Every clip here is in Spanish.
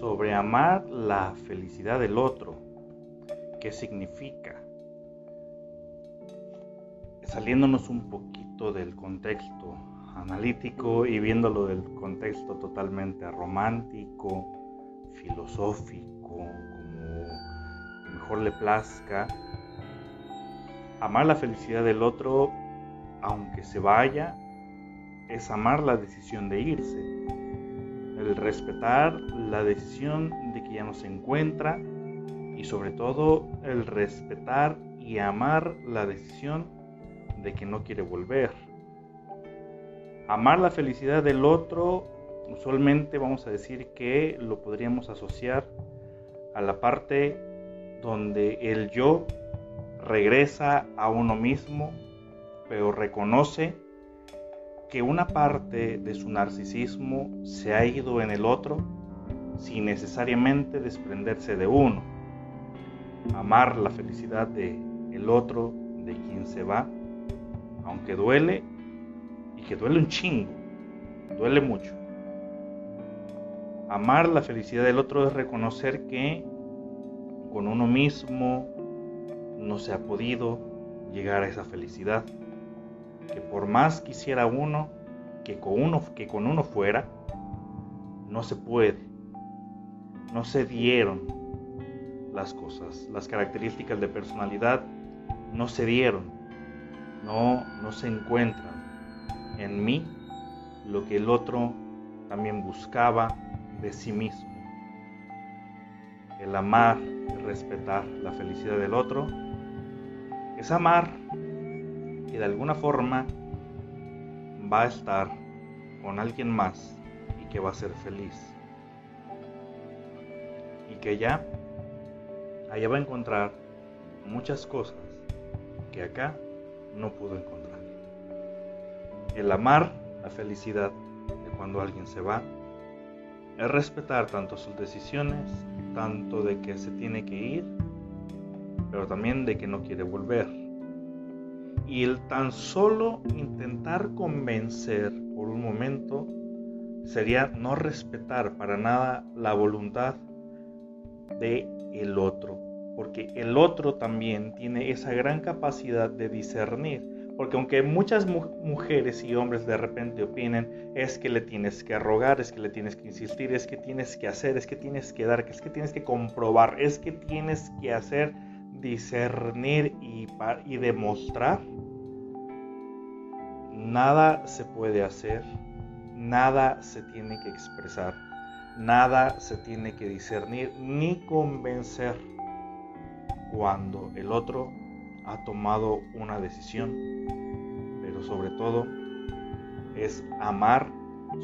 sobre amar la felicidad del otro. ¿Qué significa? Saliéndonos un poquito del contexto analítico y viéndolo del contexto totalmente romántico, filosófico, como mejor le plazca, amar la felicidad del otro, aunque se vaya, es amar la decisión de irse, el respetar la decisión de que ya no se encuentra y sobre todo el respetar y amar la decisión de que no quiere volver. Amar la felicidad del otro, usualmente vamos a decir que lo podríamos asociar a la parte donde el yo regresa a uno mismo, pero reconoce que una parte de su narcisismo se ha ido en el otro sin necesariamente desprenderse de uno. Amar la felicidad de el otro, de quien se va, aunque duele y que duele un chingo, duele mucho. Amar la felicidad del otro es reconocer que con uno mismo no se ha podido llegar a esa felicidad que por más quisiera uno que con uno, que con uno fuera, no se puede. No se dieron las cosas, las características de personalidad no se dieron, no, no se encuentran en mí lo que el otro también buscaba de sí mismo. El amar y respetar la felicidad del otro es amar que de alguna forma va a estar con alguien más y que va a ser feliz. Y que ya allá va a encontrar muchas cosas que acá no pudo encontrar. El amar la felicidad de cuando alguien se va es respetar tanto sus decisiones, tanto de que se tiene que ir, pero también de que no quiere volver y el tan solo intentar convencer por un momento sería no respetar para nada la voluntad de el otro, porque el otro también tiene esa gran capacidad de discernir, porque aunque muchas mujeres y hombres de repente opinen, es que le tienes que rogar, es que le tienes que insistir, es que tienes que hacer, es que tienes que dar, es que tienes que comprobar, es que tienes que hacer discernir y, y demostrar, nada se puede hacer, nada se tiene que expresar, nada se tiene que discernir ni convencer cuando el otro ha tomado una decisión, pero sobre todo es amar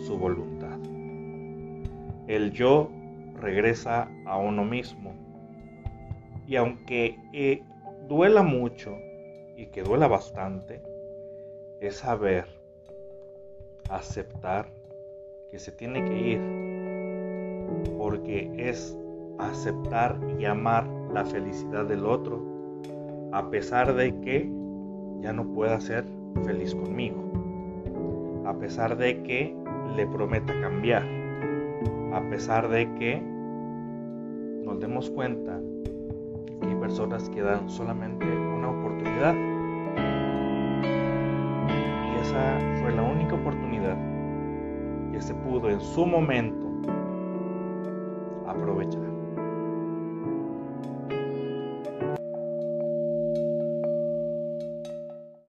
su voluntad. El yo regresa a uno mismo y aunque eh, duela mucho y que duela bastante, es saber aceptar que se tiene que ir, porque es aceptar y amar la felicidad del otro, a pesar de que ya no pueda ser feliz conmigo, a pesar de que le prometa cambiar, a pesar de que nos demos cuenta que hay personas que dan solamente una oportunidad en su momento aprovechar.